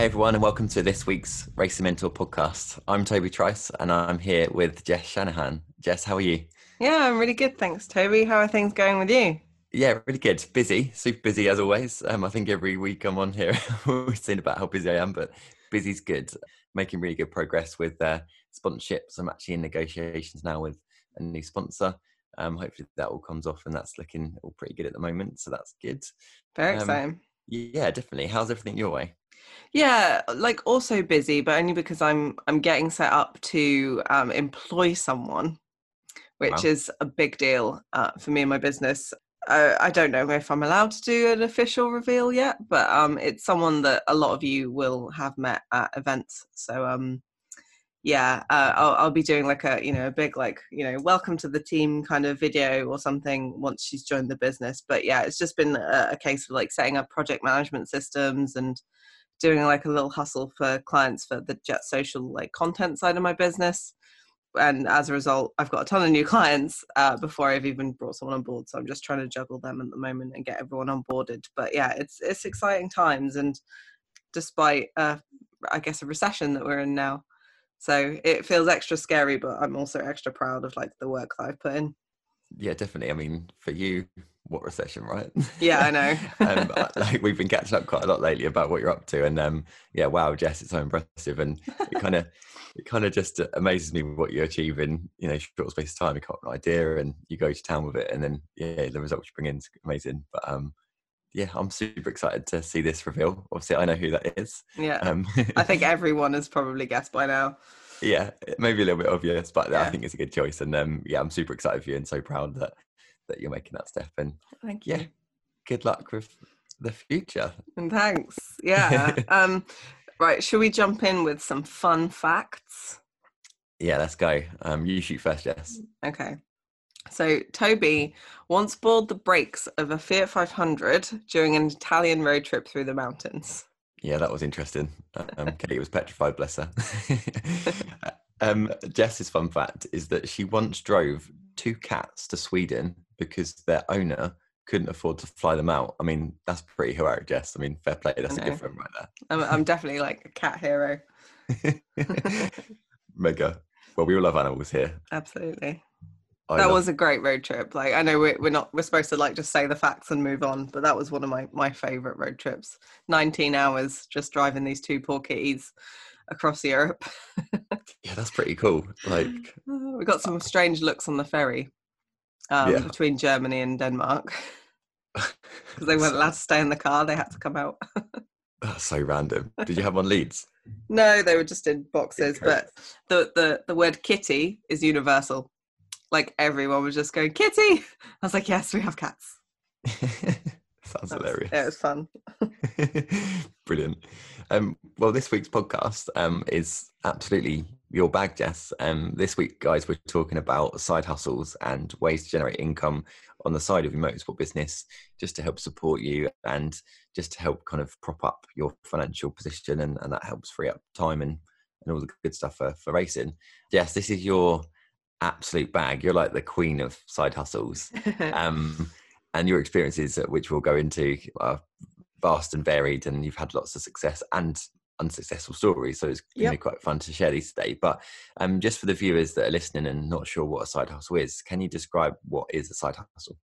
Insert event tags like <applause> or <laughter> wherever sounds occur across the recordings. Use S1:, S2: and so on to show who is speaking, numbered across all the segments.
S1: Hey everyone, and welcome to this week's Racing Mentor podcast. I'm Toby Trice, and I'm here with Jess Shanahan. Jess, how are you?
S2: Yeah, I'm really good, thanks, Toby. How are things going with you?
S1: Yeah, really good. Busy, super busy as always. Um, I think every week I'm on here, <laughs> we're saying about how busy I am, but busy's good. Making really good progress with uh, sponsorships. I'm actually in negotiations now with a new sponsor. Um, hopefully that all comes off, and that's looking all pretty good at the moment. So that's good.
S2: Very
S1: Um,
S2: exciting.
S1: Yeah, definitely. How's everything your way?
S2: Yeah, like also busy, but only because I'm I'm getting set up to um, employ someone, which
S1: Wow.
S2: is a big deal uh, for me and my business. Uh, I don't know if I'm allowed to do an official reveal yet, but um, it's someone that a lot of you will have met at events. So um, yeah, uh, I'll, I'll be doing like a you know a big like you know welcome to the team kind of video or something once she's joined the business. But yeah, it's just been a, a case of like setting up project management systems and doing like a little hustle for clients for the Jet Social like content side of my business. And as a result, I've got a ton of new <laughs> clients uh, before I've even brought someone on board. So I'm just trying to juggle them at the moment and get everyone onboarded. But yeah, it's it's exciting times, and despite uh, I guess a recession that we're in now, so it feels extra scary. But I'm also extra proud of like the work that I've put in.
S1: Yeah, definitely. I mean, for you, what recession, right?
S2: Yeah, I know. <laughs>
S1: um, like we've been catching up quite a lot lately about what you're up to, and um, yeah, wow, Jess, it's so impressive, and it kind of, <laughs> it kind of just amazes me what you achieve in you know short space of time. You come up with an idea, and you go to town with it, and then yeah, the results you bring in is amazing. But um, yeah, I'm super excited to see this reveal. Obviously, I know who that is.
S2: Yeah,
S1: Um,
S2: I think <laughs> everyone has probably guessed by now.
S1: yeah, maybe a little bit obvious, but I think it's a good choice, and um, yeah, I'm super excited for you and so proud that that you're making that step, and
S2: Thank you.
S1: yeah, good luck with the future.
S2: And thanks. Yeah. <laughs> um, right. Should we jump in with some fun facts?
S1: Yeah, let's go. Um, you shoot first, Jess.
S2: Okay. So Toby once bored the brakes of a Fiat 500 during an Italian road trip through the mountains.
S1: Yeah, that was interesting. Um, <laughs> Kate was petrified, bless her. <laughs> um, Jess's fun fact is that she once drove two cats to Sweden because their owner couldn't afford to fly them out. I mean, that's pretty heroic, Jess. I mean, fair play. That's a good friend right
S2: I'm, I'm definitely like a cat hero. <laughs>
S1: Mega. Well, we all love animals here.
S2: Absolutely.
S1: I
S2: that was a great road trip. Like I know we're, we're not we're supposed to like just say the facts and move on, but that was one of my my favorite road trips. 19 hours just driving these two poor kitties across Europe. <laughs>
S1: yeah, that's pretty cool. Like,
S2: we got some strange looks on the ferry um,
S1: Yeah.
S2: between Germany and Denmark <laughs> because they weren't allowed to stay in the car; they had to come out. <laughs>
S1: that's so random. Did you have one leads?
S2: no, they were just in boxes. But the the the word kitty is universal. Like everyone was just going kitty. I was like, yes, we have cats. <laughs>
S1: Sounds
S2: That was-
S1: hilarious.
S2: Yeah, it was fun. <laughs>
S1: Brilliant. Um, well, this week's podcast um, is absolutely your bag, Jess. Um, this week, guys, we're talking about side hustles and ways to generate income on the side of your motorsport business, just to help support you and just to help kind of prop up your financial position, and, and that helps free up time and and all the good stuff for, for racing. Jess, this is your absolute bag. You're like the queen of side hustles <laughs> um, and your experiences, uh, which we'll go into, are vast and varied, and you've had lots of success and unsuccessful stories. So it's going to be quite fun to share these today. But um, just for the viewers that are listening and not sure what a side hustle is, can you describe what is a side hustle?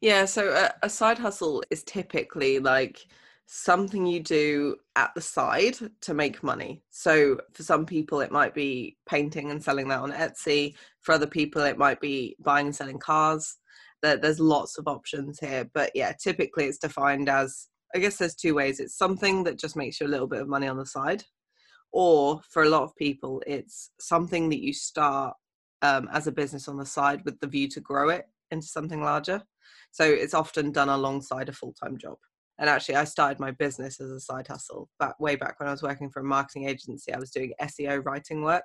S2: Yeah, so a, a side hustle is typically like something you do at the side to make money. So for some people, it might be painting and selling that on Etsy. For other people, it might be buying and selling cars. There's lots of options here. But yeah, typically it's defined as I guess there's two ways. It's something that just makes you a little bit of money on the side, or for a lot of people, it's something that you start um, as a business on the side with the view to grow it into something larger. So it's often done alongside a full time job. And actually, I started my business as a side hustle back way back when I was working for a marketing agency. I was doing SEO writing work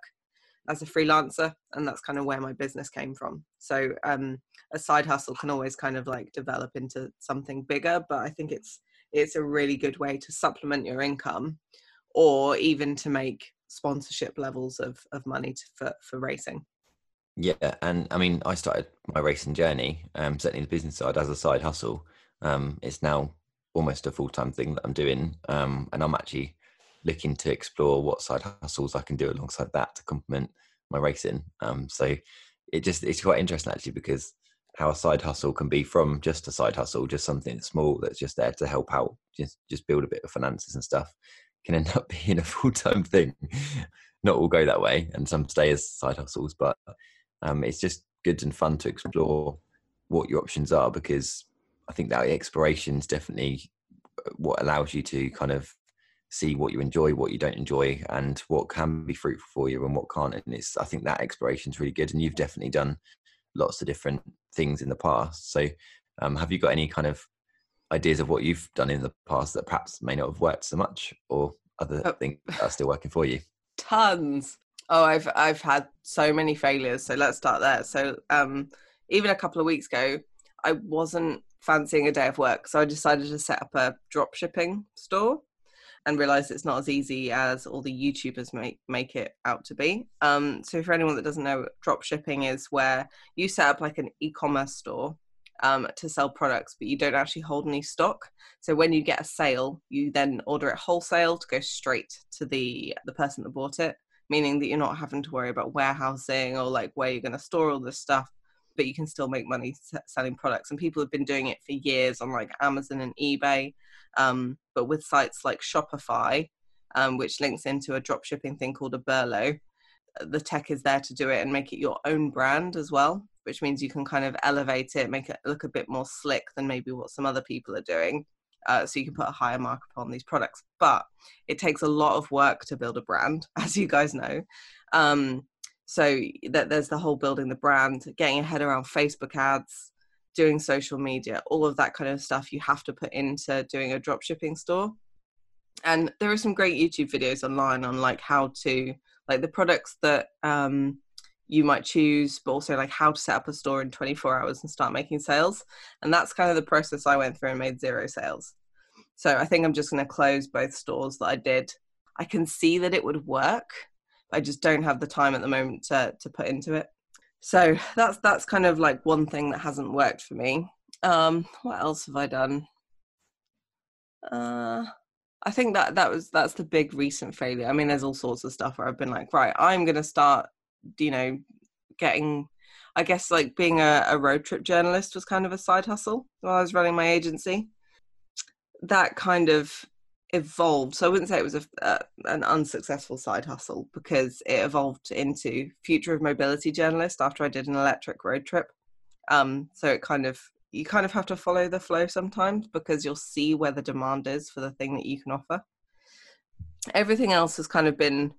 S2: as a freelancer, and that's kind of where my business came from. So um, a side hustle can always kind of like develop into something bigger, but I think it's it's a really good way to supplement your income, or even to make sponsorship levels of of money to, for for racing.
S1: Yeah, and I mean, I started my racing journey, um, certainly the business side, as a side hustle. Um, it's now almost a full time thing that I'm doing, um, and I'm actually looking to explore what side hustles I can do alongside that to complement my racing. Um, so it just it's quite interesting actually because how a side hustle can be from just a side hustle, just something small that's just there to help out, just just build a bit of finances and stuff, can end <laughs> up being a full time thing. <laughs> Not all go that way, and some stay as side hustles, but um, it's just good and fun to explore what your options are because I think that exploration is definitely uh, what allows you to kind of see what you enjoy, what you don't enjoy, and what can be fruitful for you and what can't. And it's I think that exploration is really good, and you've definitely done lots of different things in the past. So, um, have you got any kind of ideas of what you've done in the past that perhaps may not have worked so much, or other oh. things that are still working for you? <laughs>
S2: Tons. Oh, I've I've had so many failures. So let's start there. So um, even a couple of weeks ago, I wasn't fancying a day of work, so I decided to set up a drop shipping store and realized it's not as easy as all the YouTubers make make it out to be. Um, so for anyone that doesn't know, drop shipping is where you set up like an e-commerce store um, to sell products, but you don't actually hold any stock. So when you get a sale, you then order it wholesale to go straight to the the person that bought it, meaning that you're not having to worry about warehousing or like where you're going to store all this stuff. But you can still make money selling products, and people have been doing it for years on like Amazon and eBay um, but with sites like Shopify, um, which links into a drop shipping thing called Oberlo, the tech is there to do it and make it your own brand as well, which means you can kind of elevate it, make it look a bit more slick than maybe what some other people are doing. Uh, so you can put a higher markup on these products. But it takes a lot of work to build a brand, <laughs> as you guys know. Um, so that there's the whole building the brand, getting your head around Facebook ads, doing social media, all of that kind of stuff you have to put into doing a drop shipping store. And there are some great YouTube videos online on like how to like the products that um, you might choose, but also like how to set up a store in 24 hours and start making sales. And that's kind of the process I went through and made zero sales. So I think I'm just going to close both stores that I did. I can see that it would work. I just don't have the time at the moment to to put into it. So that's that's kind of like one thing that hasn't worked for me. Um what else have i done? Uh i think that that was that's the big recent failure. I mean there's all sorts of stuff where i've been like right i'm going to start you know getting i guess like being a, a road trip journalist was kind of a side hustle while i was running my agency. That kind of evolved. So I wouldn't say it was a, uh, an unsuccessful side hustle because it evolved into future of mobility journalist after I did an electric road trip. Um, so it kind of you kind of have to follow the flow sometimes because you'll see where the demand is for the thing that you can offer. Everything else has kind of been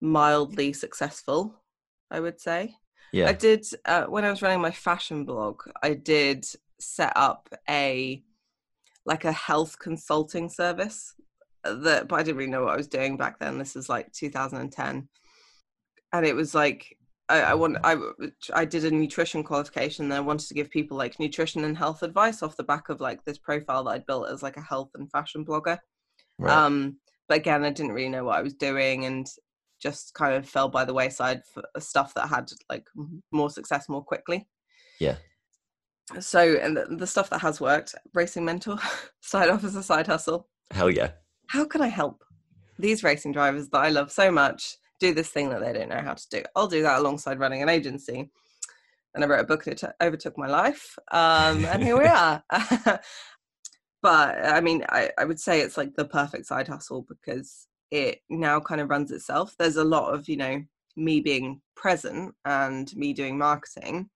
S2: mildly successful, I would say. Yeah. I did uh, when I was running my fashion blog. I did set up a like a health consulting service uh, that but I didn't really know what I was doing back then. This is like 2010. And it was like I, I want I I did a nutrition qualification and I wanted to give people like nutrition and health advice off the back of like this profile that I'd built as like a health and fashion blogger. Right. Um but again I didn't really know what I was doing and just kind of fell by the wayside for stuff that had like more success more quickly.
S1: Yeah
S2: so and the, the, stuff that has worked racing mentor <laughs> started off as a side hustle.
S1: Hell yeah.
S2: How can i help these racing drivers that i love so much do this thing that they don't know how to do? I'll do that alongside running an agency. And i wrote a book that t- overtook my life. Um, and here we <laughs> are. <laughs> But i mean I, I would say it's like the perfect side hustle because it now kind of runs itself. There's a lot of you know me being present and me doing marketing.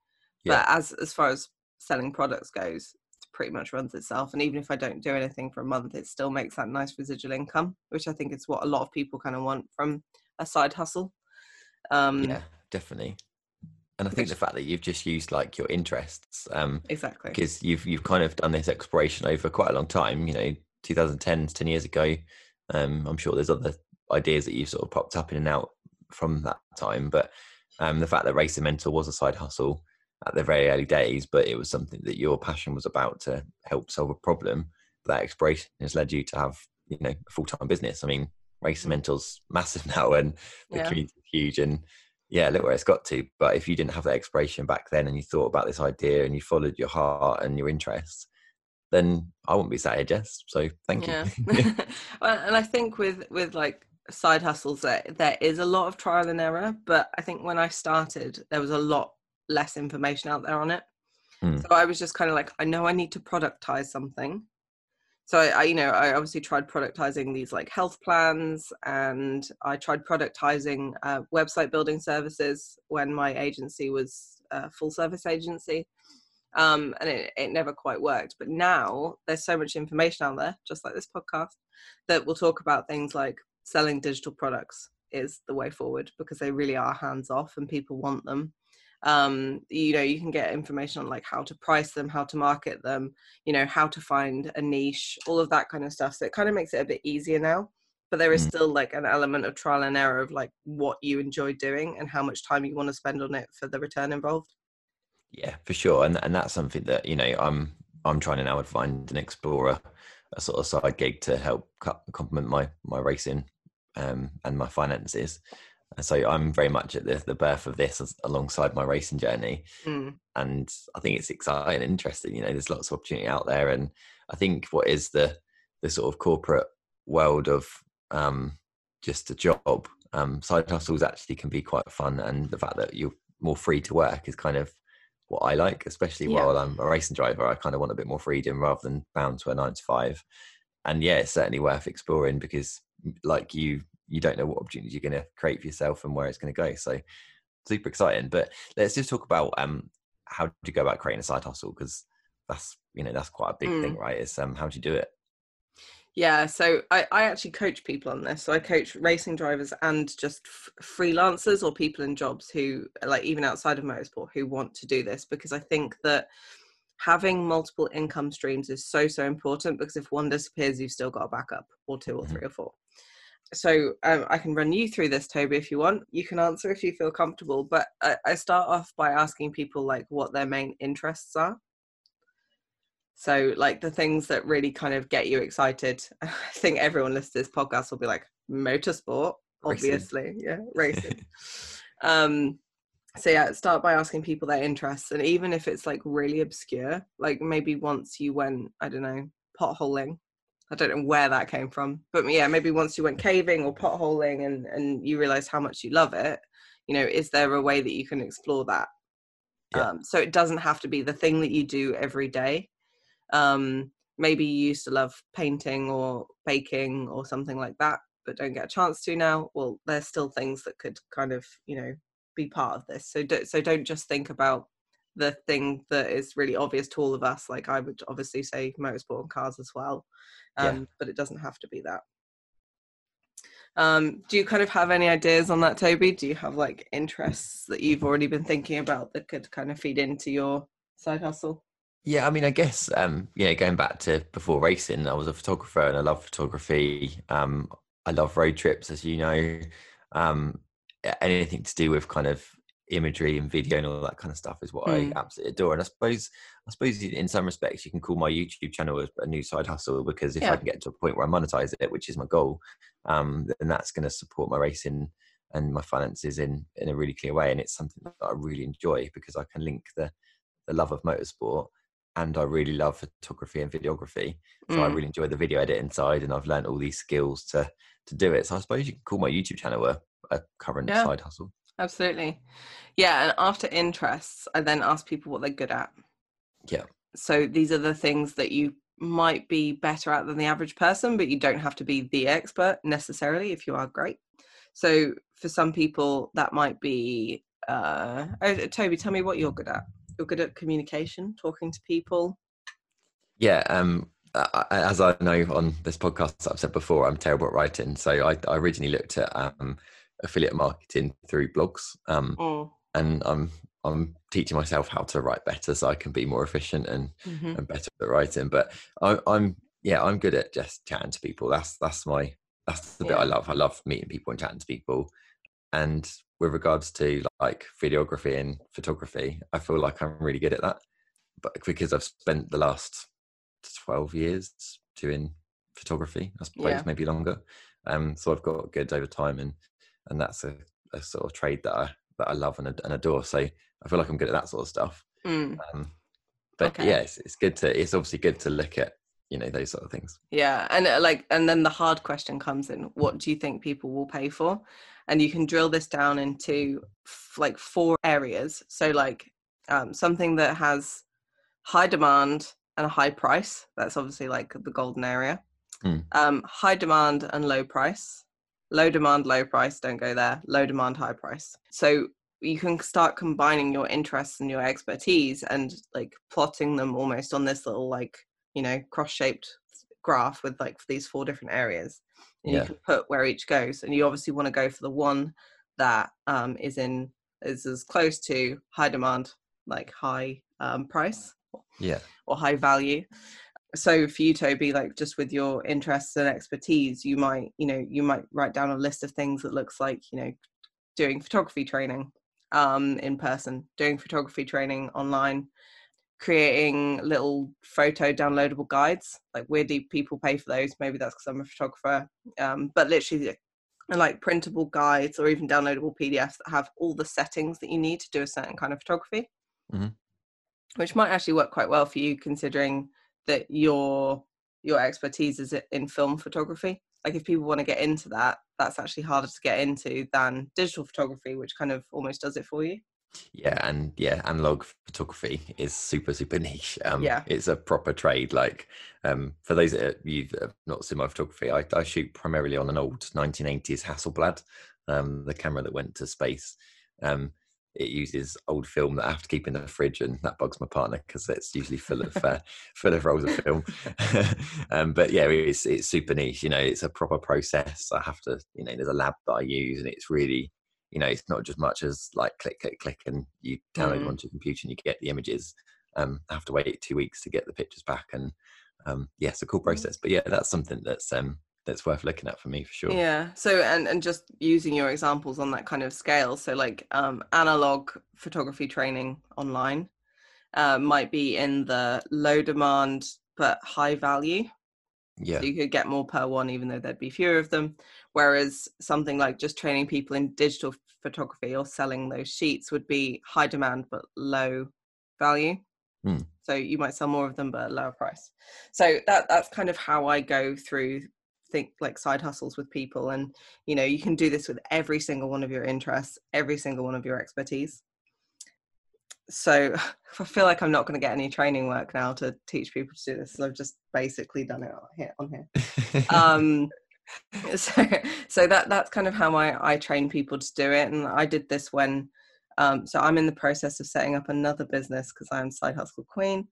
S2: Yeah. but as as far as selling products goes, it pretty much runs itself. And even if I don't do anything for a month, it still makes that nice residual income, which I think is what a lot of people kind of want from a side hustle.
S1: Um, yeah, definitely. And I think the fact that you've just used like your interests, um,
S2: exactly,
S1: because you've you've kind of done this exploration over quite a long time. You know, 2010, 10 years ago. Um, I'm sure there's other ideas that you've sort of popped up in and out from that time, but um, the fact that Racing Mentor was a side hustle at the very early days, but it was something that your passion was about to help solve a problem. That exploration has led you to have, you know, a full time business. I mean, Racing mm. Mentor's massive <laughs> now and the yeah. community is huge and yeah, look where it's got to. But if you didn't have that exploration back then and you thought about this idea and you followed your heart and your interests, then I wouldn't be sat here, Jess. So thank
S2: yeah. <laughs>
S1: you. <laughs>
S2: well, and I think with with like side hustles, there there is a lot of trial and error. But I think when I started, there was a lot less information out there on it.
S1: Hmm.
S2: So I was just kind of like, I know I need to productize something. So I, I, you know, I obviously tried productizing these like health plans, and I tried productizing uh, website building services when my agency was a full service agency, um, and it, it never quite worked. But now there's so much information out there, just like this podcast, that will talk about things like selling digital products is the way forward because they really are hands off and people want them um, you know you can get information on like how to price them how to market them you know how to find a niche all of that kind of stuff so it kind of makes it a bit easier now but there is
S1: Mm.
S2: still like an element of trial and error of like what you enjoy doing and how much time you want to spend on it for the return involved
S1: Yeah, for sure, and and that's something that you know I'm I'm trying to now find and explore a, a sort of side gig to help complement my my racing um, and my finances. So I'm very much at the the birth of this as, alongside my racing journey,
S2: Mm,
S1: and I think it's exciting and interesting. You know, there's lots of opportunity out there, and I think what is the the sort of corporate world of um, just a job, um, side hustles actually can be quite fun, and the fact that you're more free to work is kind of what I like, especially
S2: Yeah.
S1: while I'm a racing driver. I kind of want a bit more freedom rather than bound to a nine to five. And yeah, it's certainly worth exploring because, like you, you don't know what opportunities you're going to create for yourself and where it's going to go. So super exciting. But let's just talk about um how do you go about creating a side hustle because that's you know that's quite a big thing, right? Is um how do you do it?
S2: Yeah, so I, I actually coach people on this. So I coach racing drivers and just f- freelancers or people in jobs who, like, even outside of motorsport, who want to do this because I think that having multiple income streams is so, so important because if one disappears, you've still got a backup or two or
S1: Mhm.
S2: three or four. So um, I can run you through this, Toby, if you want. You can answer if you feel comfortable. But I, I start off by asking people, like, what their main interests are. So, like the things that really kind of get you excited. <laughs> I think everyone listening to this podcast will be like motorsport,
S1: Racing.
S2: obviously, yeah, <laughs> racing. um, so yeah, start by asking people their interests, and even if it's like really obscure, like maybe once you went, I don't know, potholing. I don't know where that came from, but yeah, maybe once you went caving or potholing, and and you realize how much you love it. You know, is there a way that you can explore that?
S1: Yeah.
S2: Um, so it doesn't have to be the thing that you do every day um maybe you used to love painting or baking or something like that but don't get a chance to now well there's still things that could kind of you know be part of this so do, so don't just think about the thing that is really obvious to all of us like i would obviously say motorsport and cars as well
S1: Yeah.
S2: um but it doesn't have to be that um do you kind of have any ideas on that toby do you have like interests that you've already been thinking about that could kind of feed into your side hustle
S1: Yeah, I mean, I guess um, you know, going back to before racing, I was a photographer and I love photography. Um, I love road trips, as you know. Um, anything to do with kind of imagery and video and all that kind of stuff is what
S2: Mm.
S1: I absolutely adore. And I suppose, I suppose in some respects, you can call my YouTube channel a, a new side hustle because if
S2: Yeah.
S1: I can get to a point where I monetize it, which is my goal, um, then that's going to support my racing and my finances in in a really clear way. And it's something that I really enjoy because I can link the the love of motorsport and I really love photography and videography. So I
S2: Mm.
S1: really enjoy the video editing side, and I've learned all these skills to to do it. So I suppose you can call my YouTube channel a, a current
S2: Yeah.
S1: side hustle.
S2: Absolutely. Yeah. And after interests, I then ask people what they're good at.
S1: Yeah.
S2: So these are the things that you might be better at than the average person, but you don't have to be the expert necessarily if you are great. So for some people, that might be, uh, oh, Toby, tell me what you're good at. You're good at communication, talking to people.
S1: Yeah. Um, I- as I know on this podcast, I've said before, I'm terrible at writing. So I, I originally looked at um, affiliate marketing through blogs, um,
S2: Mm.
S1: and I'm I'm teaching myself how to write better so I can be more efficient and
S2: Mhm.
S1: and better at writing. But I, I'm yeah, I'm good at just chatting to people. That's that's my that's the bit I love. I love meeting people and chatting to people. And with regards to like videography and photography, I feel like I'm really good at that. But because I've spent the last twelve years doing photography, I suppose
S2: Yeah.
S1: maybe longer. Um, so I've got good over time, and and that's a, a sort of trade that I that I love and, and adore. So I feel like I'm good at that sort of stuff.
S2: Mm.
S1: Um, but
S2: Okay.
S1: yes, it's good to. It's obviously good to look at you know those sort of things.
S2: Yeah, and uh, like, and then the hard question comes in: What do you think people will pay for? And you can drill this down into f- like four areas. So, like, um, something that has high demand and a high price. That's obviously like the golden area.
S1: Mm.
S2: Um, high demand and low price. Low demand, low price. Don't go there. Low demand, high price. So you can start combining your interests and your expertise and like plotting them almost on this little like you know cross-shaped graph with like these four different areas and
S1: Yeah.
S2: you can put where each goes and you obviously want to go for the one that um, is in is as close to high demand like high um, price
S1: Yeah,
S2: or high value so for you toby like just with your interests and expertise you might you know you might write down a list of things that looks like you know doing photography training um in person doing photography training online creating little photo downloadable guides. Like where do people pay for those? Maybe that's because i'm a photographer um but literally uh, like printable guides or even downloadable pdfs that have all the settings that you need to do a certain kind of photography.
S1: Mhm.
S2: which might actually work quite well for you considering that your your expertise is in film photography like if people want to get into that that's actually harder to get into than digital photography which kind of almost does it for you
S1: yeah, and yeah, analog photography is super super <laughs> niche. Um,
S2: Yeah.
S1: it's a proper trade. Like, um, for those that you that have not seen my photography, I, I shoot primarily on an old 1980s Hasselblad, um, the camera that went to space. Um, it uses old film that I have to keep in the fridge, and that bugs my partner because it's usually full of uh, <laughs> full of rolls of film. <laughs> um, but yeah, it's it's super niche. You know, it's a proper process. I have to, you know, there's a lab that I use, and it's really, you know, it's not just much as like click click click, and you download
S2: Mm.
S1: onto your computer and you get the images. Um, I have to wait two weeks to get the pictures back, and um, yeah, it's a cool
S2: Mm.
S1: process. But yeah, that's something that's um that's worth looking at for me for sure.
S2: Yeah. So and and just using your examples on that kind of scale. So like um analog photography training online uh, might be in the low demand but high value.
S1: yeah,
S2: So you could get more per one, even though there'd be fewer of them. Whereas something like just training people in digital photography or selling those sheets would be high demand but low value.
S1: Hmm.
S2: So you might sell more of them but at a lower price. So that that's kind of how I go through think like side hustles with people and you know you can do this with every single one of your interests every single one of your expertise. So <sighs> i feel like i'm not going to get any training work now to teach people to do this i've just basically done it on here on here. Um <laughs> so so that that's kind of how I I train people to do it and I did this when um so I'm in the process of setting up another business because I'm side hustle queen.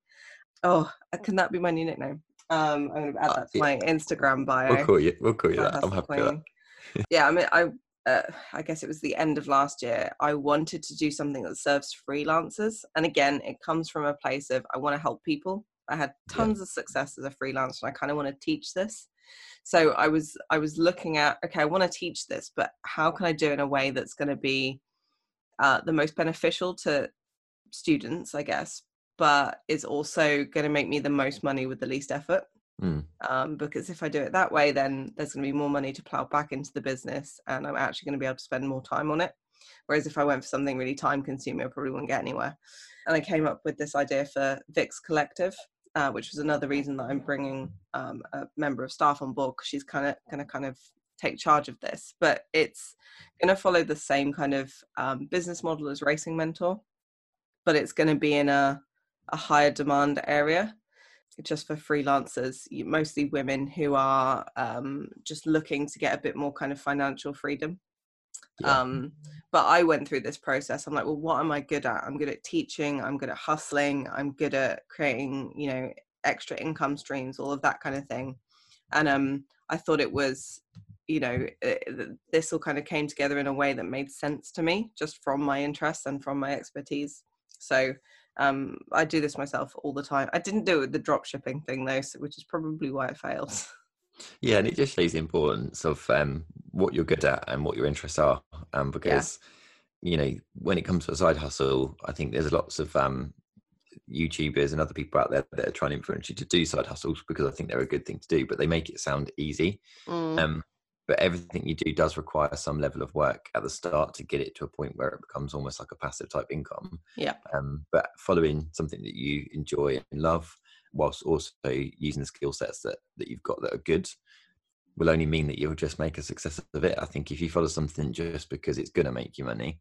S2: Oh uh, can that be my new nickname um I'm gonna add
S1: Uh,
S2: that to
S1: yeah.
S2: my Instagram bio
S1: we'll call you. We'll call you that. I'm happy with that. <laughs>
S2: Yeah, I mean, I uh, I guess it was the end of last year. I wanted to do something that serves freelancers, and again, it comes from a place of I want to help people. I had
S1: Yeah.
S2: tons of success as a freelancer, and I kind of want to teach this. So I was I was looking at okay, I want to teach this, but how can I do it in a way that's going to be uh, the most beneficial to students, I guess, but it's also going to make me the most money with the least effort
S1: Mm.
S2: um, because if I do it that way, then there's going to be more money to plow back into the business, and I'm actually going to be able to spend more time on it. Whereas if I went for something really time consuming, I probably wouldn't get anywhere. And I came up with this idea for Vix Collective, uh, which was another reason that I'm bringing um, a member of staff on board because she's kind of going to kind of take charge of this. But it's going to follow the same kind of um, business model as Racing Mentor, but it's going to be in a a higher demand area just for freelancers, mostly women who are um, just looking to get a bit more kind of financial freedom.
S1: Yeah.
S2: Um, but I went through this process. I'm like, well, what am I good at? I'm good at teaching. I'm good at hustling. I'm good at creating, you know, extra income streams, all of that kind of thing. And um, I thought it was, you know, eh, th- this all kind of came together in a way that made sense to me, just from my interests and from my expertise. So um, I do this myself all the time. I didn't do it with the drop shipping thing though, so, which is probably why it failed. <laughs>
S1: Yeah, and it just shows the importance of um, what you're good at and what your interests are. Um, because you know, when it comes to a side hustle, I think there's lots of um, YouTubers and other people out there that are trying to influence you to do side hustles because I think they're a good thing to do, but they make it sound easy.
S2: Mm,
S1: Um, but everything you do does require some level of work at the start to get it to a point where it becomes almost like a passive type income.
S2: Yeah.
S1: Um, but following something that you enjoy and love, whilst also using the skill sets that that you've got that are good, will only mean that you'll just make a success of it. I think if you follow something just because it's going to make you money,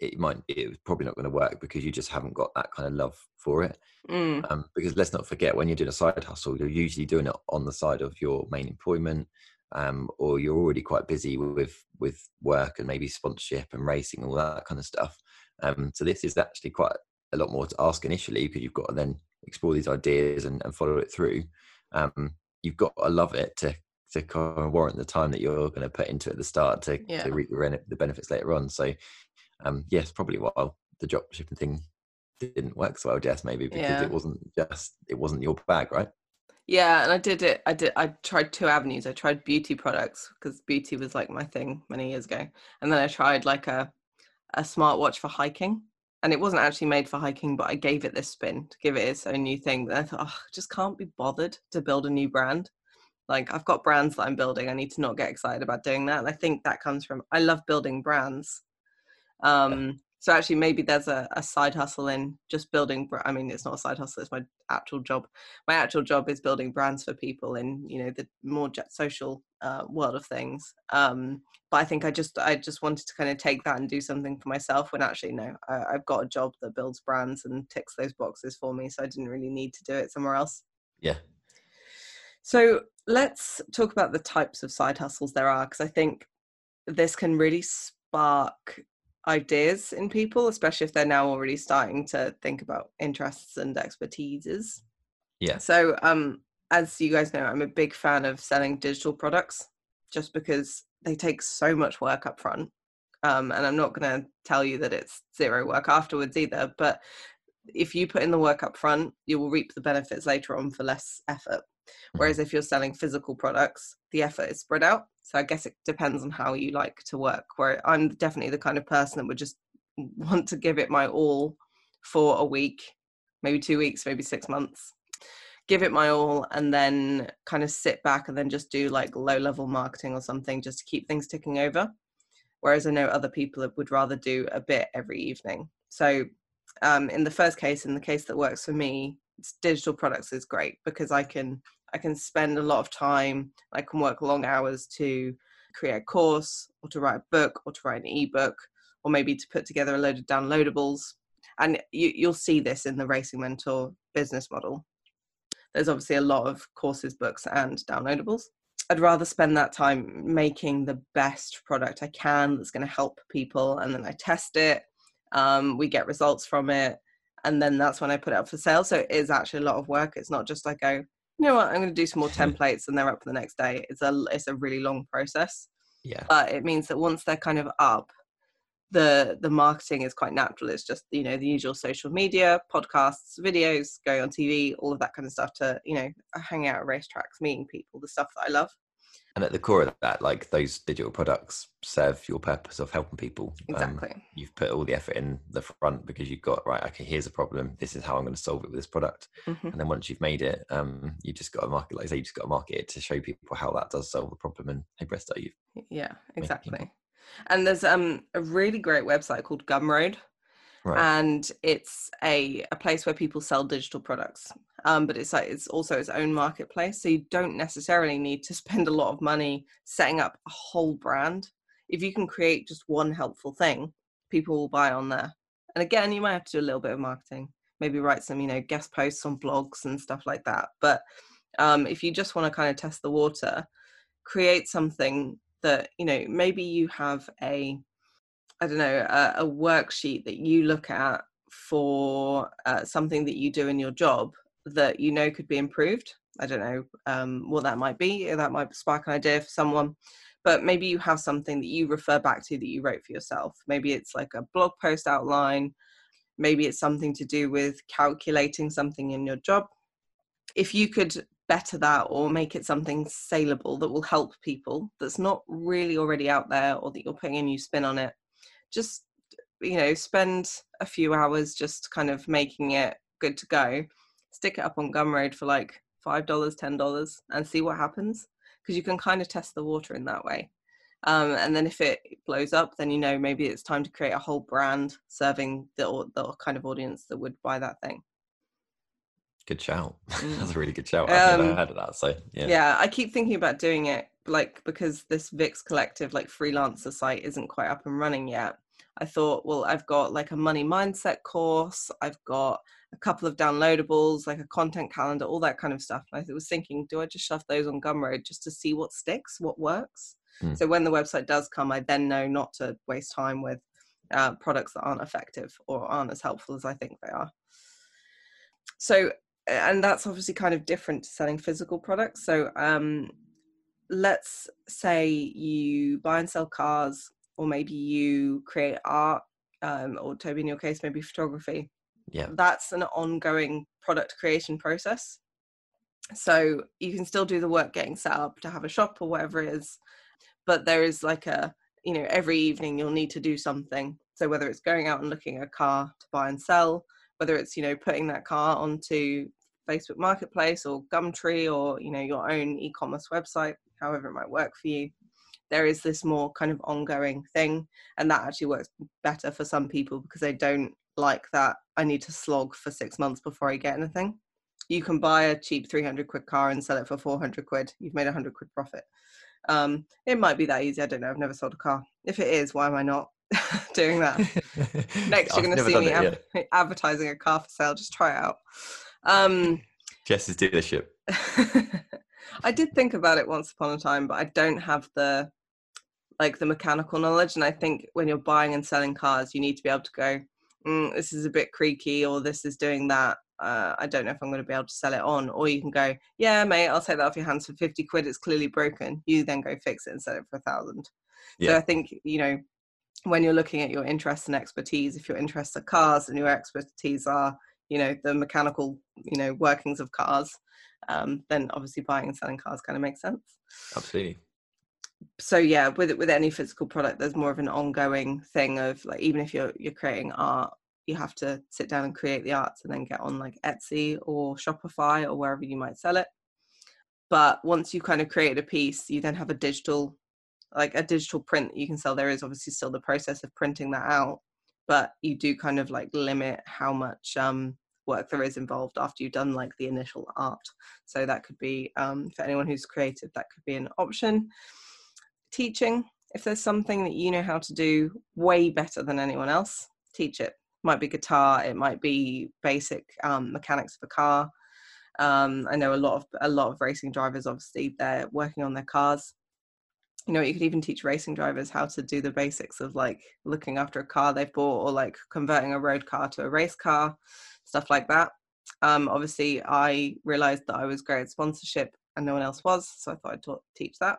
S1: it might it's probably not going to work because you just haven't got that kind of love for it.
S2: Mm.
S1: Um, because let's not forget when you're doing a side hustle, you're usually doing it on the side of your main employment, um, or you're already quite busy with with work and maybe sponsorship and racing, and all that kind of stuff. Um, so this is actually quite a lot more to ask initially because you've got to then explore these ideas and, and follow it through. Um, you've got to love it to to kind of warrant the time that you're going to put into it at the start to,
S2: Yeah.
S1: to reap the, the benefits later on. So, um, yes, probably while the drop shipping thing didn't work so well, Jess, maybe because
S2: Yeah.
S1: it wasn't just it wasn't your bag, right?
S2: Yeah, and I did it. I did. I tried two avenues. I tried beauty products because beauty was like my thing many years ago, and then I tried like a a smartwatch for hiking. And it wasn't actually made for hiking, but I gave it this spin to give it its own new thing. But I thought, oh, I just can't be bothered to build a new brand. Like I've got brands that I'm building. I need to not get excited about doing that. And I think that comes from I love building brands. Um, so actually, maybe there's a, a side hustle in just building. I mean, it's not a side hustle; it's my actual job. My actual job is building brands for people in you know the more social uh, world of things. Um, but I think I just I just wanted to kind of take that and do something for myself. When actually, no, I, I've got a job that builds brands and ticks those boxes for me. So I didn't really need to do it somewhere else.
S1: Yeah.
S2: So let's talk about the types of side hustles there are, because I think this can really spark ideas in people, especially if they're now already starting to think about interests and expertises.
S1: Yeah.
S2: So, um, as you guys know, I'm a big fan of selling digital products, just because they take so much work up front. Um, and I'm not going to tell you that it's zero work afterwards either. But if you put in the work up front, you will reap the benefits later on for less effort. Whereas if you're selling physical products, the effort is spread out. So I guess it depends on how you like to work. Where I'm definitely the kind of person that would just <laughs> want to give it my all for a week, maybe two weeks, maybe six months. Give it my all and then kind of sit back and then just do like low level marketing or something just to keep things ticking over. Whereas I know other people that would rather do a bit every evening. So um, in the first case, in the case that works for me, digital products is great because I can I can spend a lot of time. I can work long hours to create a course or to write a book or to write an ebook or maybe to put together a load of downloadables. And you, you'll see this in the Racing Mentor business model. There's obviously a lot of courses, books, and downloadables. I'd rather spend that time making the best product I can that's going to help people, and then I test it. Um, we get results from it, and then that's when I put it up for sale. So it is actually a lot of work. It's not just I go, you know what, I'm going to do some more <laughs> templates, and they're up for the next day. It's a it's a really long process,
S1: Yeah.
S2: but it means that once they're kind of up, the the marketing is quite natural. It's just you know the usual social media, podcasts, videos, going on TV, all of that kind of stuff to you know hang out at racetracks, meeting people, the stuff that I love.
S1: And at the core of that, like those digital products serve your purpose of helping people. Um,
S2: Exactly.
S1: you've put all the effort in the front because you've got right. Okay, here's a problem. This is how I'm going to solve it with this product.
S2: Mhm.
S1: And then once you've made it, um, you just got to market. Like I say, you've just got to market it to show people how that does solve the problem. And hey, Bresto, you
S2: Yeah,
S1: Making-
S2: exactly. And there's um a really great website called Gumroad,
S1: right.
S2: and it's a a place where people sell digital products. Um, but it's like it's also its own marketplace, so you don't necessarily need to <laughs> spend a lot of money setting up a whole brand. If you can create just one helpful thing, people will buy on there. And again, you might have to do a little bit of marketing, maybe write some you know guest posts on blogs and stuff like that. But um, if you just want to kind of test the water, create something that you know maybe you have a i don't know a, a worksheet that you look at for uh, something that you do in your job that you know could be improved? I don't know um, what that might be. That might spark an idea for someone. But maybe you have something that you refer back to that you wrote for yourself. Maybe it's like a blog post outline. Maybe it's something to do with calculating something in your job. If you could better that or make it something saleable that will help people that's not really already out there or that you're putting a new spin on it just you know spend a few hours just kind of making it good to go. Stick it up on gumroad for like five dollars ten dollars and see what happens because you can kind of test the water in that way. Um, and then if it blows up then you know maybe it's time to create a whole brand serving the, the kind of audience that would buy that thing.
S1: Good shout. <laughs>
S2: Mm.
S1: that's a really good shout. I've never
S2: Um,
S1: heard of that so yeah.
S2: yeah i keep thinking about doing it like because this vix collective like freelancer site isn't quite up and running yet i thought well i've got like a money mindset course i've got a couple of downloadables like a content calendar all that kind of stuff and i was thinking do i just shove those on gumroad just to see what sticks what works
S1: Hmm.
S2: so when the website does come i then know not to waste time with uh, products that aren't effective or aren't as helpful as i think they are so and that's obviously kind of different to selling physical products so um let's say you buy and sell cars or maybe you create art um, or toby in your case maybe photography.
S1: Yeah.
S2: That's an ongoing product creation process. So you can still do the work getting set up to have a shop or whatever it is but there is like a you know every evening you'll need to do something. So whether it's going out and looking at a car to buy and sell whether it's you know putting that car onto facebook marketplace or gumtree or you know your own e-commerce website however it might work for you there is this more kind of ongoing thing and that actually works better for some people because they don't like that i need to slog for six months before i get anything. You can buy a cheap 300 quid car and sell it for 400 quid. You've made 100 quid profit. Um it might be that easy i don't know i've never sold a car. If it is why am i not <laughs> doing that? <laughs> Next you're going to see me ad- <laughs> advertising a car for sale just try it out. Um
S1: jess's dealership
S2: I did think about it once upon a time, but I don't have the like the mechanical knowledge. And I think when you're buying and selling cars, you need to be able to go, mm, this is a bit creaky, or this is doing that. Uh, I don't know if I'm going to be able to sell it on. Or you can go, yeah, mate, I'll take that off your hands for 50 quid. It's clearly broken. You then go fix it and sell it for a thousand. So I think, you know, when you're looking at your interests and expertise, if your interests are cars and your expertise are, you know, the mechanical, you know, workings of cars, um, then obviously buying and selling cars kind of makes sense.
S1: absolutely
S2: So yeah, with with any physical product, there's more of an ongoing thing of like even if you're you're creating art, you have to sit down and create the arts and then get on like Etsy or Shopify or wherever you might sell it. But once you kind of create a piece, you then have a digital like a digital print that you can sell. There is obviously still the process of printing that out, but you do kind of like limit how much um work there is involved after you've done like the initial art. So that could be um, for anyone who's creative, that could be an option. Teaching, if there's something that you know how to do way better than anyone else, teach it. Might be guitar, it might be basic um, mechanics of a car. Um, I know a lot of a lot of racing drivers. Obviously, they're working on their cars. You know, you could even teach racing drivers how to do the basics of like looking after a car they've bought or like converting a road car to a race car, stuff like that. Um, obviously, I realized that I was great at sponsorship and no one else was, so I thought I'd taught, teach that.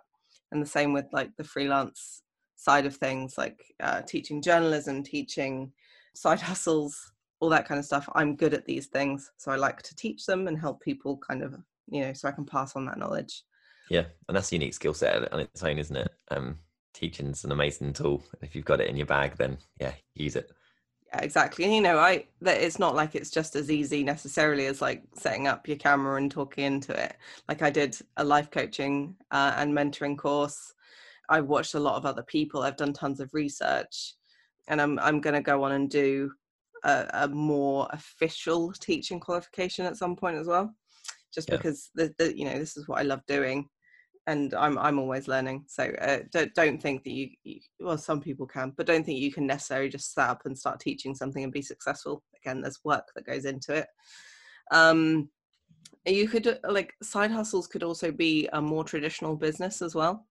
S2: And the same with like the freelance side of things, like uh, teaching journalism, teaching side <laughs> hustles, all that kind of stuff. I'm good at these things, so I like to teach them and help people kind of, you know, so I can pass on that knowledge.
S1: Yeah, and that's a unique skill set on its own, isn't it? Um, teaching's an amazing tool. If you've got it in your bag, then yeah, use it.
S2: Exactly. And you know, I that it's not like it's just as easy necessarily as like setting up your camera and talking into it. Like I did a life coaching uh, and mentoring course. I've watched a lot of other people. I've done tons of research, and I'm I'm going to go on and do a, a more official teaching qualification at some point as well. Just
S1: Yeah.
S2: because the, the you know this is what I love doing, and I'm I'm always learning. So uh, don't don't think that you, you well some people can, but don't think you can necessarily just set up and start teaching something and be successful. Again, there's work that goes into it. Um, you could uh, like side hustles could also be a more traditional business as well.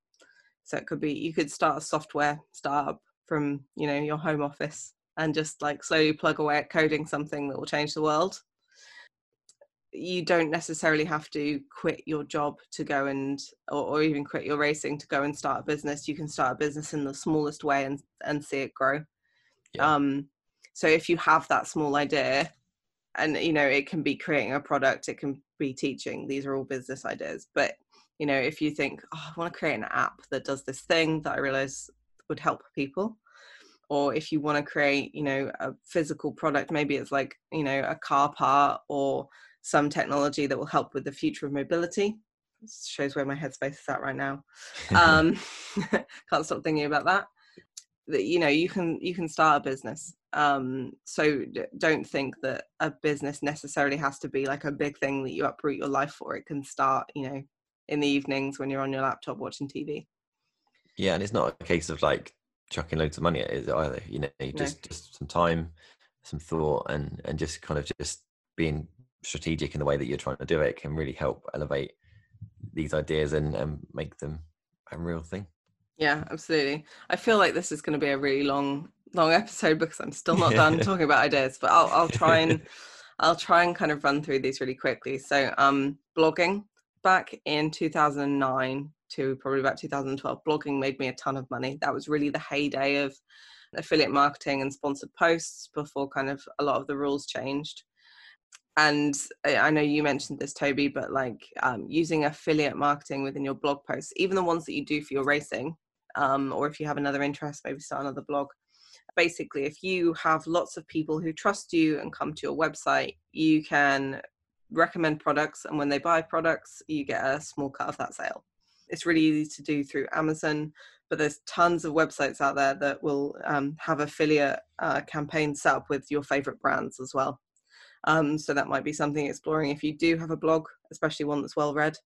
S2: So it could be you could start a software startup from you know your home office and just like slowly plug away at coding something that will change the world you don't necessarily have to quit your job to go and or, or even quit your racing to go and start a business you can start a business in the smallest way and and see it grow
S1: Yeah.
S2: um so if you have that small idea and you know it can be creating a product it can be teaching these are all business ideas but you know if you think oh, i want to create an app that does this thing that i realize would help people or if you want to create you know a physical product maybe it's like you know a car part or some technology that will help with the future of mobility shows where my headspace is at right now. Um, <laughs> <laughs> can't stop thinking about that. That you know, you can you can start a business. Um, so don't think that a business necessarily has to be like a big thing that you uproot your life for. It can start, you know, in the evenings when you're on your laptop watching TV.
S1: Yeah, and it's not a case of like chucking loads of money at it either. You know, just no. just some time, some thought, and and just kind of just being strategic in the way that you're trying to do it can really help elevate these ideas and, and make them a real thing.
S2: Yeah, absolutely. I feel like this is going to be a really long, long episode because I'm still not done <laughs> talking about ideas, but I'll, I'll try and I'll try and kind of run through these really quickly. So, um, blogging back in 2009 to probably about 2012, blogging made me a ton of money. That was really the heyday of affiliate marketing and sponsored posts before kind of a lot of the rules changed and I know you mentioned this, Toby, but like um, using affiliate marketing within your blog posts, even the ones that you do for your racing, um, or if you have another interest, maybe start another blog. Basically, if you have lots of people who trust you and come to your website, you can recommend products, and when they buy products, you get a small cut of that sale. It's really easy to do through Amazon, but there's tons of websites out there that will um, have affiliate uh, campaigns set up with your favorite brands as well. Um, so that might be something exploring if you do have a blog, especially one that's well read.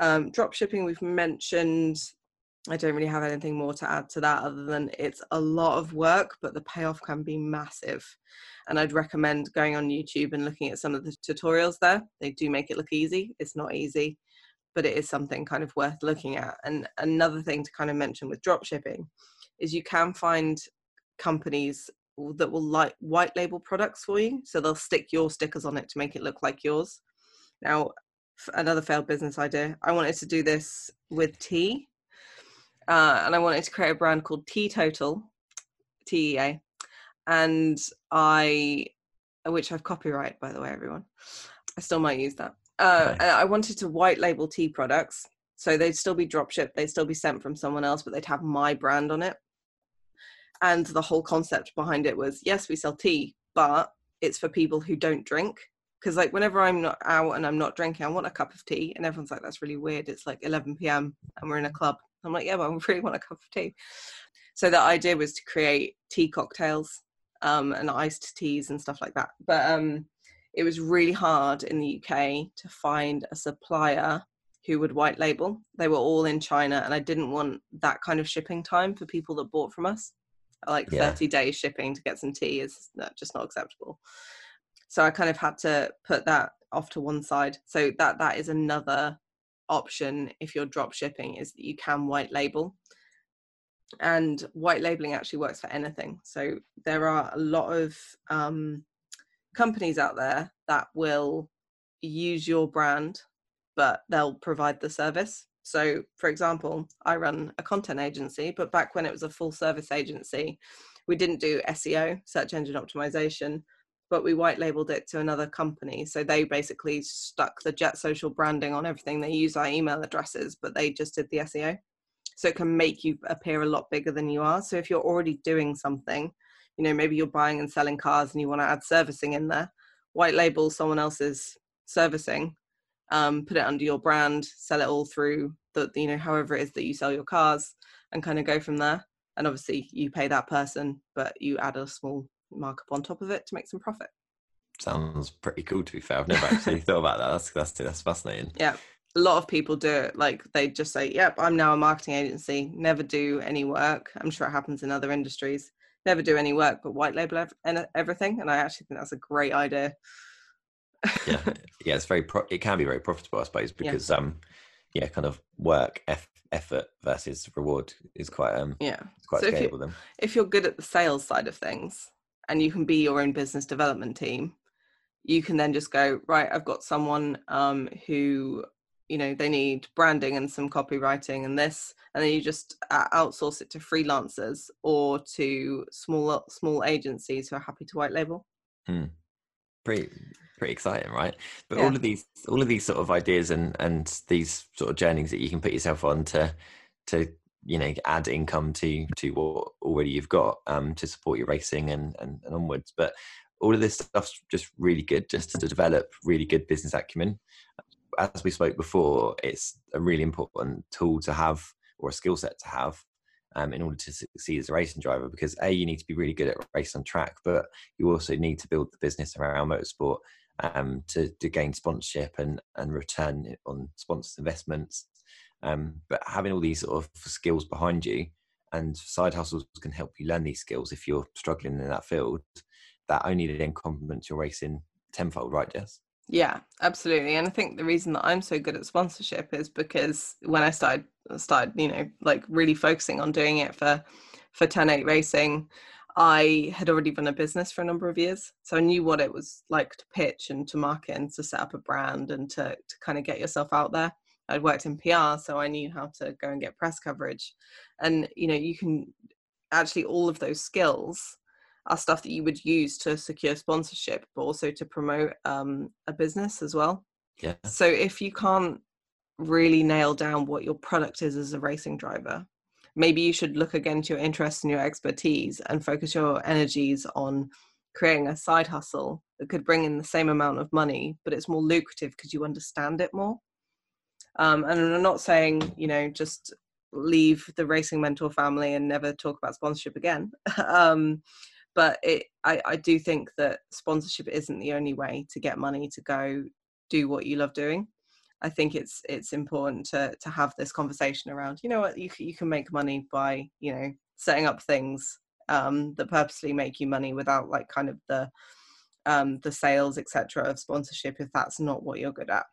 S2: Um, drop shipping, we've mentioned. I don't really have anything more to add to that other than it's a lot of work, but the payoff can be massive. And I'd recommend going on YouTube and looking at some of the tutorials there. They do make it look easy. It's not easy, but it is something kind of worth looking at. And another thing to kind of mention with drop shipping is you can find companies that will like white label products for you. So they'll stick your stickers on it to make it look like yours. Now, another failed business idea. I wanted to do this with tea, uh, and I wanted to create a brand called Teatotal, TEA, and I, which I've copyright by the way, everyone. I still might use that. Uh. I wanted to white label tea products, so they'd still be drop shipped, they'd still be sent from someone else, but they'd have my brand on it and the whole concept behind it was yes we sell tea but it's for people who don't drink. Because like whenever i'm not out and i'm not drinking i want a cup of tea. And everyone's like that's really weird. It's like 11 p.m and we're in a club. I'm like yeah but i really want a cup of tea. So the idea was to create tea cocktails um, and iced teas and stuff like that. But um, it was really hard in the uk to find a supplier who would white label. They were all in china and i didn't want that kind of shipping time for people that bought from us like yeah. 30 days shipping to get some tea is just not acceptable. So i kind of had to put that off to one side. So that that is another option if you're drop shipping is that you can white label. And white labeling actually works for anything. So there are a lot of um, companies out there that will use your brand but they'll provide the service so, for example, I run a content agency, but back when it was a full service agency, we didn't do SEO, search engine optimization, but we white labeled it to another company. So they basically stuck the Jet Social branding on everything. They use our email addresses, but they just did the SEO. So it can make you appear a lot bigger than you are. So if you're already doing something, you know, maybe you're buying and selling cars and you want to add servicing in there, white label someone else's servicing um, put it under your brand, sell it all through the, you know, however it is that you sell your cars and kind of go from there. And obviously you pay that person, but you add a small markup on top of it to make some profit.
S1: Sounds pretty cool to be fair. I've never actually <laughs> thought about that. That's, that's, that's fascinating.
S2: Yeah. A lot of people do it. Like they just say, yep, I'm now a marketing agency, never do any work. I'm sure it happens in other industries. Never do any work, but white label ev- everything. And I actually think that's a great idea
S1: yeah, yeah, it's very pro- it can be very profitable, I suppose, because yeah. um, yeah, kind of work eff- effort versus reward is quite um,
S2: yeah,
S1: quite
S2: so
S1: scalable.
S2: If, you, if you're good at the sales side of things, and you can be your own business development team, you can then just go right. I've got someone um who you know they need branding and some copywriting and this and then you just uh, outsource it to freelancers or to small small agencies who are happy to white label
S1: hmm. Pretty pretty exciting right? But yeah. all of these all of these sort of ideas and and these sort of journeys that you can put yourself on to to you know add income to to what already you've got um to support your racing and and, and onwards. But all of this stuff's just really good just to develop really good business acumen. As we spoke before, it's a really important tool to have or a skill set to have um, in order to succeed as a racing driver because a you need to be really good at racing on track but you also need to build the business around motorsport um, to, to gain sponsorship and, and return on sponsors investments. Um, but having all these sort of skills behind you and side hustles can help you learn these skills if you're struggling in that field that only then complements your racing tenfold right jess
S2: yeah, absolutely. And I think the reason that I'm so good at sponsorship is because when I started started, you know, like really focusing on doing it for for 108 racing, I had already run a business for a number of years. So I knew what it was like to pitch and to market and to set up a brand and to to kind of get yourself out there. I'd worked in PR, so I knew how to go and get press coverage. And you know, you can actually all of those skills are stuff that you would use to secure sponsorship, but also to promote um, a business as well.
S1: Yeah.
S2: So if you can't really nail down what your product is as a racing driver, maybe you should look again to your interests and your expertise and focus your energies on creating a side hustle that could bring in the same amount of money, but it's more lucrative because you understand it more. Um, and I'm not saying, you know, just leave the racing mentor family and never talk about sponsorship again. <laughs> um, but it I, I do think that sponsorship isn't the only way to get money to go do what you love doing. I think it's it's important to to have this conversation around you know what you, you can make money by you know setting up things um, that purposely make you money without like kind of the um, the sales etc of sponsorship if that's not what you're good at.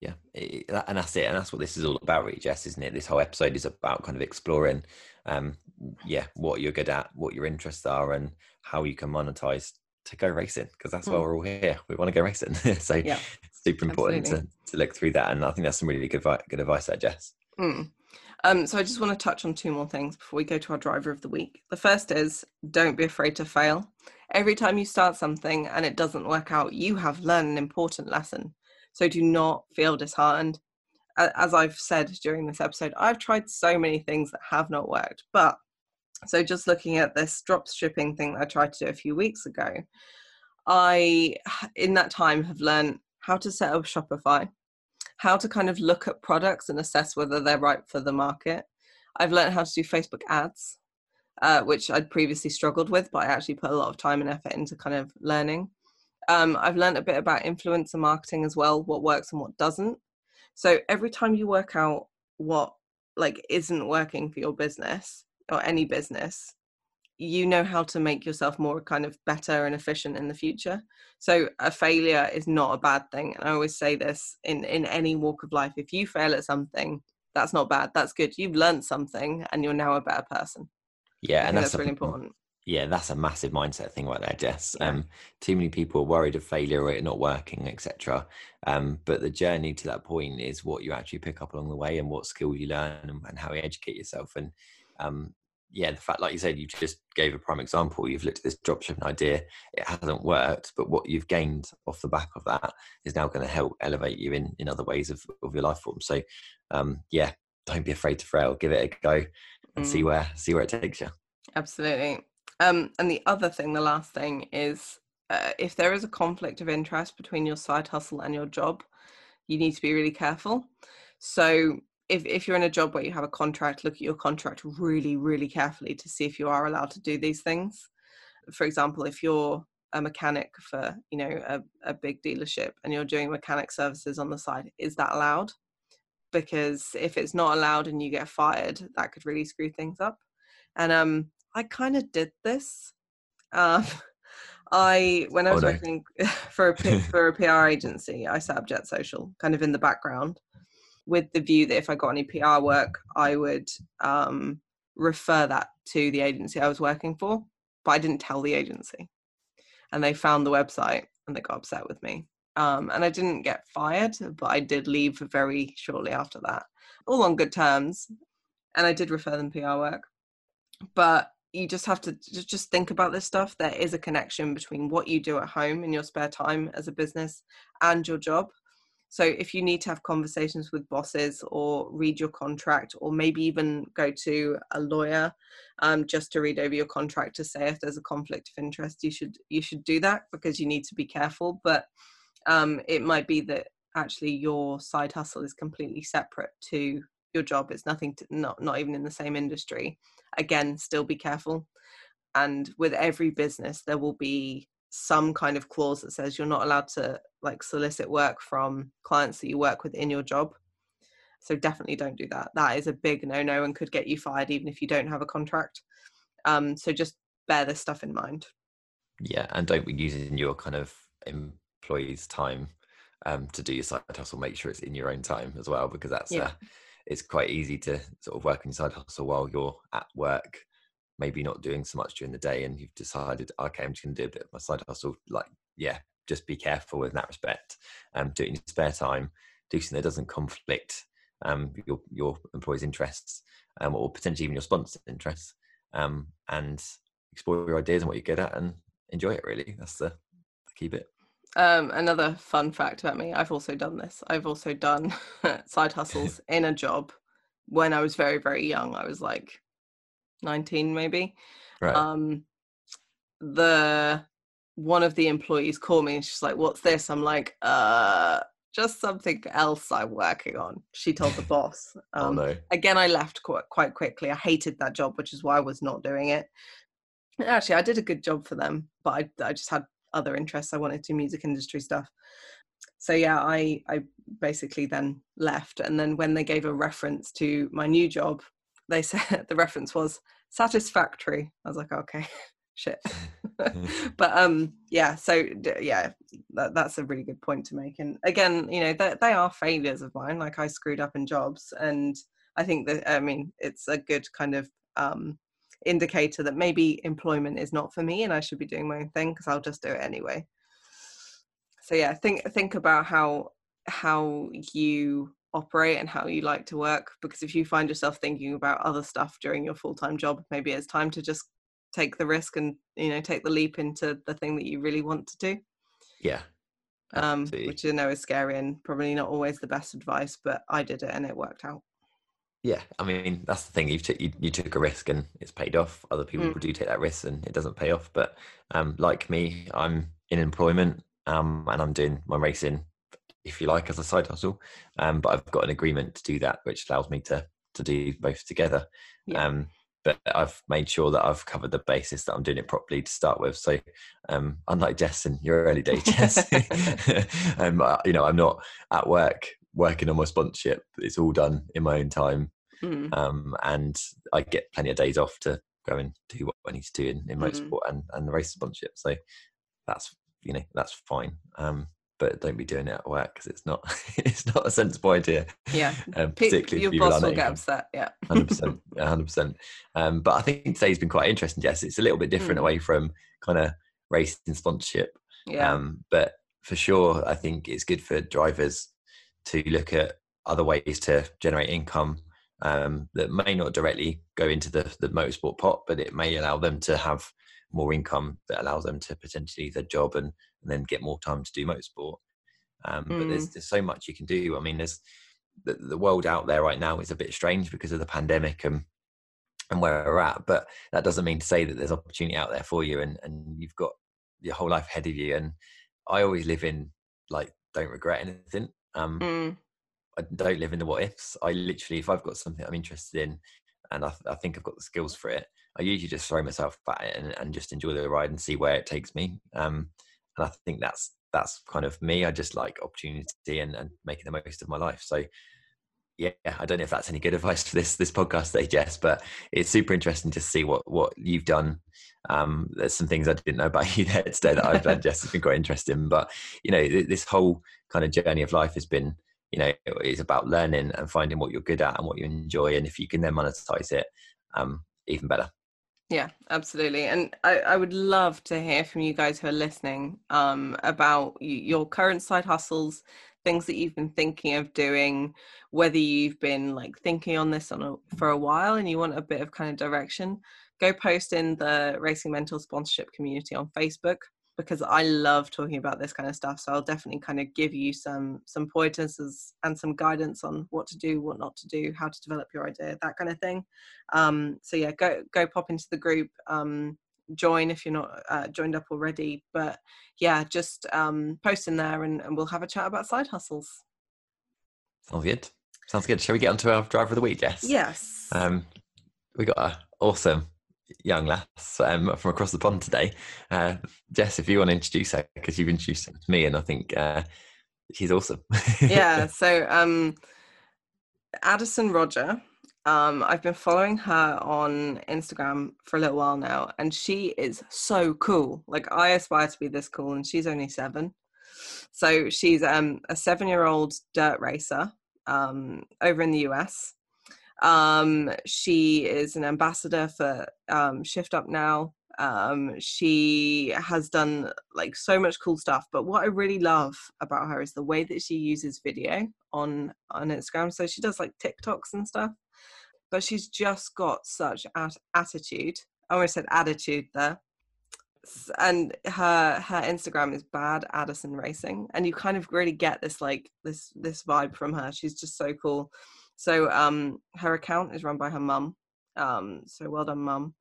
S1: Yeah and that's it and that's what this is all about really jess isn't it? This whole episode is about kind of exploring um yeah what you're good at what your interests are and how you can monetize to go racing because that's mm. why we're all here we want to go racing <laughs> so yeah, super important to, to look through that and i think that's some really good good advice there jess
S2: mm. um, so i just want to touch on two more things before we go to our driver of the week the first is don't be afraid to fail every time you start something and it doesn't work out you have learned an important lesson so do not feel disheartened. As I've said during this episode, I've tried so many things that have not worked. But so just looking at this drop shipping thing that I tried to do a few weeks ago, I, in that time, have learned how to set up Shopify, how to kind of look at products and assess whether they're right for the market. I've learned how to do Facebook ads, uh, which I'd previously struggled with, but I actually put a lot of time and effort into kind of learning. Um, I've learned a bit about influencer marketing as well, what works and what doesn't. So every time you work out what like isn't working for your business or any business, you know how to make yourself more kind of better and efficient in the future. So a failure is not a bad thing. And I always say this in in any walk of life. If you fail at something, that's not bad. That's good. You've learned something and you're now a better person.
S1: Yeah,
S2: and
S1: that's,
S2: that's a, really important
S1: yeah, that's a massive mindset thing right there, Jess. Um, too many people are worried of failure or it not working, etc. Um, but the journey to that point is what you actually pick up along the way and what skill you learn and, and how you educate yourself. And um, yeah, the fact, like you said, you just gave a prime example. You've looked at this dropshipping idea; it hasn't worked, but what you've gained off the back of that is now going to help elevate you in in other ways of, of your life form. So, um, yeah, don't be afraid to fail. Give it a go and mm. see where see where it takes you.
S2: Absolutely. Um, and the other thing, the last thing is uh, if there is a conflict of interest between your side hustle and your job, you need to be really careful. So if, if you're in a job where you have a contract, look at your contract really, really carefully to see if you are allowed to do these things. For example, if you're a mechanic for you know a, a big dealership and you're doing mechanic services on the side, is that allowed? Because if it's not allowed and you get fired, that could really screw things up. And um, I kind of did this. Um, <laughs> I when I was oh, no. working <laughs> for a <laughs> for a PR agency, I set up Jet Social kind of in the background, with the view that if I got any PR work, I would um, refer that to the agency I was working for. But I didn't tell the agency, and they found the website and they got upset with me. Um, and I didn't get fired, but I did leave very shortly after that, all on good terms. And I did refer them PR work, but you just have to just think about this stuff there is a connection between what you do at home in your spare time as a business and your job so if you need to have conversations with bosses or read your contract or maybe even go to a lawyer um, just to read over your contract to say if there's a conflict of interest you should you should do that because you need to be careful. But um, it might be that actually your side hustle is completely separate to your job. It's nothing to not not even in the same industry. Again still be careful. And with every business there will be some kind of clause that says you're not allowed to like solicit work from clients that you work with in your job. So definitely don't do that. That is a big no no and could get you fired even if you don't have a contract. Um so just bear this stuff in mind.
S1: Yeah and don't be using your kind of employees time um to do your side hustle. Make sure it's in your own time as well because that's yeah. uh, it's quite easy to sort of work on your side hustle while you're at work maybe not doing so much during the day and you've decided okay i'm just going to do a bit of my side hustle like yeah just be careful in that respect. Um do it in your spare time do something that doesn't conflict um your your employees interests um or potentially even your sponsor's interests um and explore your ideas and what you're good at and enjoy it really. That's the, the key bit.
S2: Um, another fun fact about me i've also done this. I've also done <laughs> side <laughs> hustles in a job. When i was very very young i was like 19 maybe right. um the one of the employees called me and she's like what's this i'm like uh just something else i'm working on she told the boss <laughs>
S1: um, oh, no.
S2: again i left quite, quite quickly i hated that job which is why i was not doing it actually i did a good job for them but i, I just had other interests i wanted to music industry stuff so yeah i i basically then left and then when they gave a reference to my new job they said <laughs> the reference was satisfactory. I was like, okay, <laughs> shit. <laughs> but um, yeah. So yeah, that, that's a really good point to make. And again, you know, they, they are failures of mine. Like I screwed up in jobs, and I think that I mean, it's a good kind of um indicator that maybe employment is not for me, and I should be doing my own thing because I'll just do it anyway. So yeah, think think about how how you operate and how you like to work because if you find yourself thinking about other stuff during your full-time job maybe it's time to just take the risk and you know take the leap into the thing that you really want to do.
S1: Yeah
S2: um which i know is scary and probably not always the best advice but i did it and it worked out.
S1: Yeah i mean that's the thing you took you, you took a risk and it's paid off. Other people mm. do take that risk and it doesn't pay off but um like me i'm in employment um and i'm doing my racing if you like, as a side hustle. Um, but I've got an agreement to do that, which allows me to to do both together. Yeah. Um, but I've made sure that I've covered the basis that I'm doing it properly to start with. So, um, unlike Jess in your early day, Jess, <laughs> <laughs> um, you know, I'm not at work working on my sponsorship. It's all done in my own time, mm. um, and I get plenty of days off to go and do what I need to do in, in motorsport mm. and, and the race sponsorship. So that's you know that's fine. Um, but don't be doing it at work because it's not <laughs> it's not a sensible idea.
S2: Yeah, um, particularly your boss will get upset. Yeah,
S1: hundred <laughs> percent, hundred percent. Um, but I think today's been quite interesting, Jess. It's a little bit different mm. away from kind of racing sponsorship.
S2: Yeah,
S1: um, but for sure, I think it's good for drivers to look at other ways to generate income um, that may not directly go into the the motorsport pot, but it may allow them to have more income that allows them to potentially their job and and then get more time to do motorsport. Um, mm. But there's, mm. there's so much you can do. I mean, there's the, the world out there right now is a bit strange because of the pandemic and and where we're at. But that doesn't mean to say that there's opportunity out there for you and and you've got your whole life ahead of you. And I always live in like don't regret anything. Um, mm. I don't live in the what ifs. I literally, if I've got something I'm interested in, and I, I think I've got the skills for it, I usually just throw myself at it and, and just enjoy the ride and see where it takes me. Um, and I think that's that's kind of me. I just like opportunity and, and making the most of my life. So yeah, I don't know if that's any good <laughs> advice for this this podcast today, Jess, but it's super interesting to see what what you've done. Um, there's some things I didn't know about <laughs> you there today that I've learned. Jess has been quite interesting, but you know, this whole kind of journey of life has been, you know, it's about learning and finding what you're good at and what you enjoy, and if you can then monetize it, um, even better.
S2: Yeah, absolutely. And I, I would love to hear from you guys who are listening um, about your current side hustles, things that you've been thinking of doing, whether you've been like thinking on this on a, for a while and you want a bit of kind of direction. Go post in the Racing Mentor sponsorship community on Facebook because I love talking about this kind of stuff. So I'll definitely kind of give you some some pointers and some guidance on what to do, what not to do, how to develop your idea, that kind of thing. Um, so yeah, go go pop into the group. Um, join if you're not uh, joined up already. But yeah, just um, post in there and, and we'll have a chat about side hustles.
S1: Sounds good. Sounds good. Shall we get on to our driver of the week, Jess?
S2: Yes.
S1: Um, we got an awesome young lass um, from across the pond today. Uh, Jess, if you want to introduce her, because you've introduced me, and I think uh, she's awesome. <laughs>
S2: yeah. So, um, Addison Roger. Um, I've been following her on Instagram for a little while now, and she is so cool. Like I aspire to be this cool, and she's only seven. So she's um, a seven-year-old dirt racer um, over in the US. Um, she is an ambassador for um, Shift Up Now. Um, she has done like so much cool stuff. But what I really love about her is the way that she uses video on on Instagram. So she does like TikToks and stuff. But she's just got such at- attitude. I almost said attitude there and her her Instagram is bad Addison Racing, and you kind of really get this like this this vibe from her. She's just so cool. So um, her account is run by her mum. Um, so well done, mum.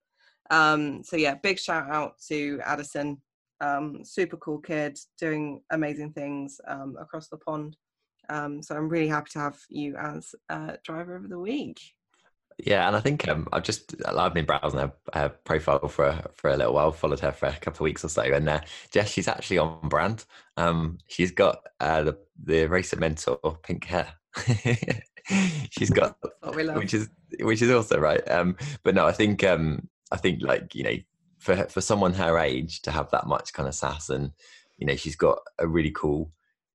S2: Um, so yeah, big shout out to Addison. Um, super cool kid, doing amazing things across the pond. So I'm really happy to have you as uh, driver of the week.
S1: Yeah, and I think um, I've just I've been browsing her, her, profile for for a little while, followed her for a couple of weeks or so, and uh, Jess, she's actually on brand. Um, she's got uh, the the racer mentor pink hair. <laughs> <laughs> she's got which is which is also right. Um, but no, I think um, I think like you know for for someone her age to have that much kind of sass and you know she's got a really cool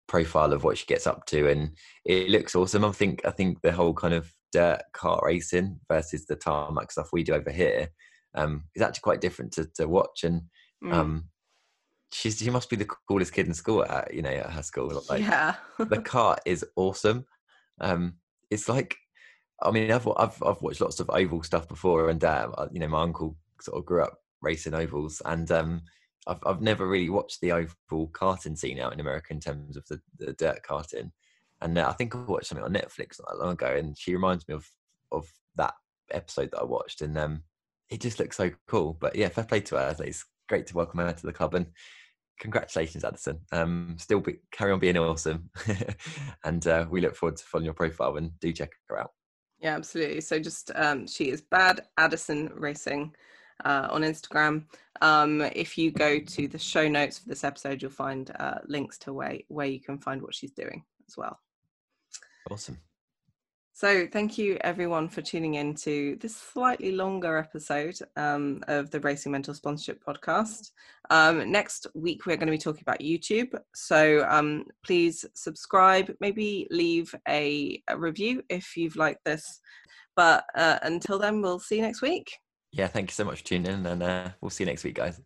S1: profile of what she gets up to and it looks awesome. I think I think the whole kind of dirt kart racing versus the tarmac stuff we do over here um, is actually quite different to, to watch. And mm. um, she's she must be the coolest kid in school at you know at her school.
S2: Like, yeah,
S1: the kart is awesome. Um, it's like, I mean, I've I've I've watched lots of oval stuff before, and uh, you know, my uncle sort of grew up racing ovals, and um, I've I've never really watched the oval karting scene out in America in terms of the, the dirt karting. And uh, I think I watched something on Netflix not that long ago, and she reminds me of of that episode that I watched, and um, it just looks so cool. But yeah, fair play to her. It's great to welcome her to the club, and congratulations, Addison. Um, still be, carry on being awesome, <laughs> and uh, we look forward to following your profile and do check her out.
S2: Yeah, absolutely. So just um, she is bad Addison Racing uh, on Instagram. Um, if you go to the show notes for this episode, you'll find uh, links to where where you can find what she's doing as well.
S1: Awesome.
S2: So, thank you everyone for tuning in to this slightly longer episode um, of the Racing Mentor Sponsorship Podcast. Um, next week, we're going to be talking about YouTube. So, um, please subscribe, maybe leave a, a, review if you've liked this. But uh, until then, we'll see you next week.
S1: Yeah, thank you so much for tuning in, and uh, we'll see you next week, guys.